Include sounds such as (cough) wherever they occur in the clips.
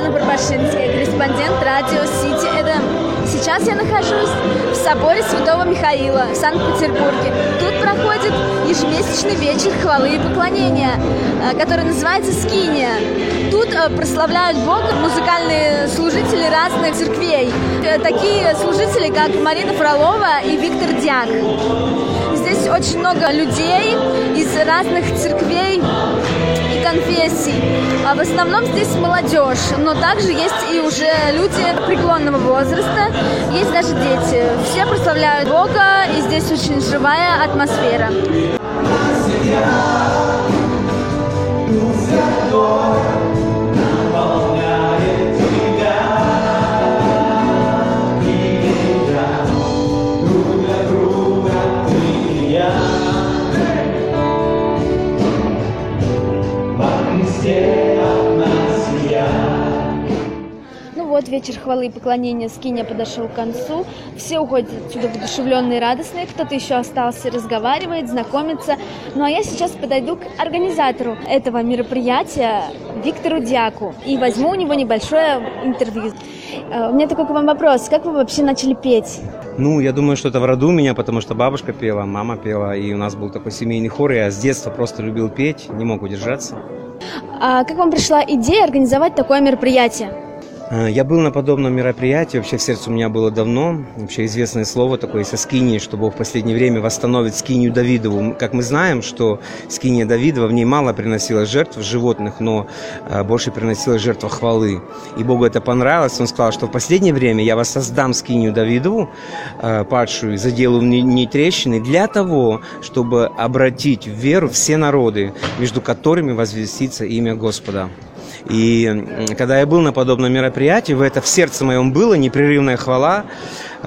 Жанна Барбашинская, корреспондент радио Сити Эдем. Сейчас я нахожусь в соборе Святого Михаила в Санкт-Петербурге. Тут проходит ежемесячный вечер хвалы и поклонения, э, который называется «Скиния». Тут э, прославляют Бога музыкальные служители разных церквей. Э, такие служители, как Марина Фролова и Виктор Дяк. Здесь очень много людей из разных церквей конфессий. А в основном здесь молодежь, но также есть и уже люди преклонного возраста, есть даже дети. Все прославляют Бога, и здесь очень живая атмосфера. Вот, вечер хвалы и поклонения Скиня подошел к концу. Все уходят отсюда воодушевленные и радостные. Кто-то еще остался, разговаривает, знакомится. Ну а я сейчас подойду к организатору этого мероприятия, Виктору Дяку, и возьму у него небольшое интервью. Э, У меня такой к вам вопрос. Как вы вообще начали петь? Ну, я думаю, что это в роду у меня, потому что бабушка пела, мама пела, и у нас был такой семейный хор, я с детства просто любил петь, не мог удержаться. А как вам пришла идея организовать такое мероприятие? А, Я был на подобном мероприятии, вообще в сердце у меня было давно, вообще известное слово такое со скинии, что Бог в последнее время восстановит скинию Давидову. Как мы знаем, что скиния Давидова, в ней мало приносилось жертв животных, но а, больше приносилось жертва хвалы. И Богу это понравилось, Он сказал, что в последнее время я воссоздам скинию Давидову, а, падшую, заделаю в ней трещины, для того, чтобы обратить в веру все народы, между которыми возвестится имя Господа. И когда я был на подобном мероприятии, в это в сердце моем было непрерывная хвала,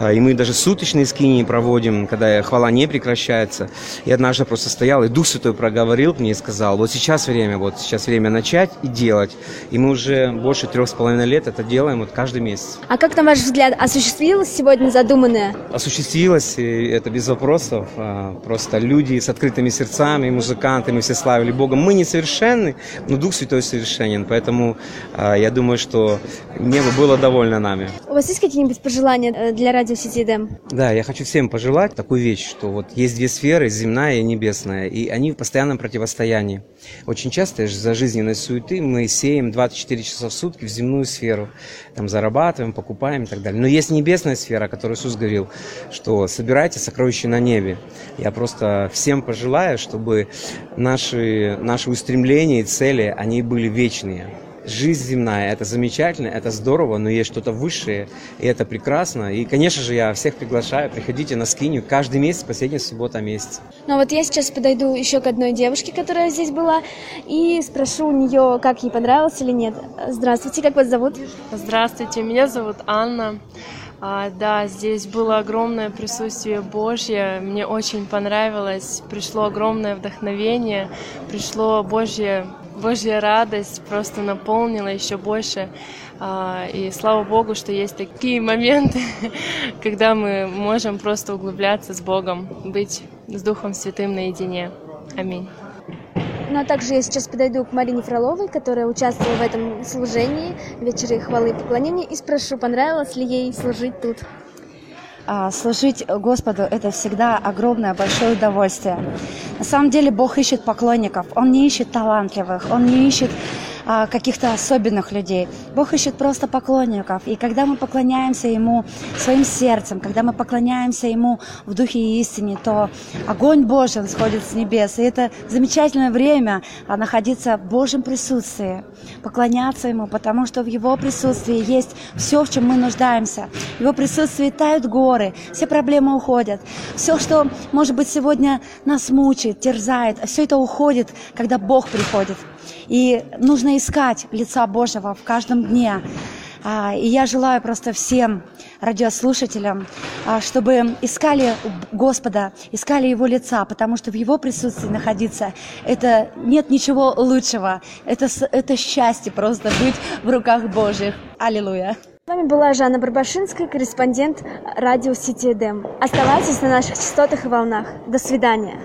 и мы даже суточные скинии проводим, когда хвала не прекращается. И однажды просто стоял, и Дух Святой проговорил мне и сказал, вот сейчас время, вот сейчас время начать и делать. И мы уже больше трех с половиной лет это делаем вот каждый месяц. А как, на ваш взгляд, осуществилось сегодня задуманное? Осуществилось, и это без вопросов. А, Просто люди с открытыми сердцами, музыканты, мы все славили Бога. Мы несовершенны, но Дух Святой совершенен. Поэтому а, я думаю, что небо было довольно нами. У вас есть какие-нибудь пожелания э, для радио Сити Эдем? Да, я хочу всем пожелать такую вещь, что вот есть две сферы, земная и небесная, и они в постоянном противостоянии. Очень часто из-за жизненной суеты мы сеем 24 часа в сутки в земную сферу, там зарабатываем, покупаем и так далее. Но есть небесная сфера, о которой Иисус говорил, что собирайте сокровища на небе. Я просто всем пожелаю, чтобы наши, наши устремления и цели, они были вечные. Жизнь земная – это замечательно, это здорово, но есть что-то высшее, и это прекрасно. И, конечно же, я всех приглашаю, приходите на скинию каждый месяц, последняя суббота месяца. Ну вот я сейчас подойду еще к одной девушке, которая здесь была, и спрошу у нее, как ей понравилось или нет. Здравствуйте, как вас зовут? Здравствуйте, меня зовут Анна. А, да, здесь было огромное присутствие Божье, мне очень понравилось, пришло огромное вдохновение, пришло Божье, Божья радость, просто наполнила еще больше. А, И слава Богу, что есть такие моменты, (laughs) когда мы можем просто углубляться с Богом, быть с Духом Святым наедине. Аминь. Ну а также я сейчас подойду к Марине Фроловой, которая участвовала в этом служении, вечере хвалы и поклонения, и спрошу, понравилось ли ей служить тут. А, Служить Господу – это всегда огромное, большое удовольствие. На самом деле Бог ищет поклонников. Он не ищет талантливых, Он не ищет а, каких-то особенных людей. Бог ищет просто поклонников. И когда мы поклоняемся Ему своим сердцем, когда мы поклоняемся Ему в духе и истине, то огонь Божий сходит с небес. И это замечательное время а, находиться в Божьем присутствии, поклоняться Ему, потому что в Его присутствии есть все, в чем мы нуждаемся. Его присутствии тают горы, все проблемы уходят. Все, что, может быть, сегодня нас мучает, терзает, все это уходит, когда Бог приходит. И нужно искать лица Божьего в каждом дне. А, И я желаю просто всем радиослушателям, а, чтобы искали Господа, искали Его лица, потому что в Его присутствии находиться, это нет ничего лучшего. Это, это счастье просто быть в руках Божьих. Аллилуйя. С вами была Жанна Барбашинская, корреспондент радио Сити Эдем. Оставайтесь на наших частотах и волнах. До свидания.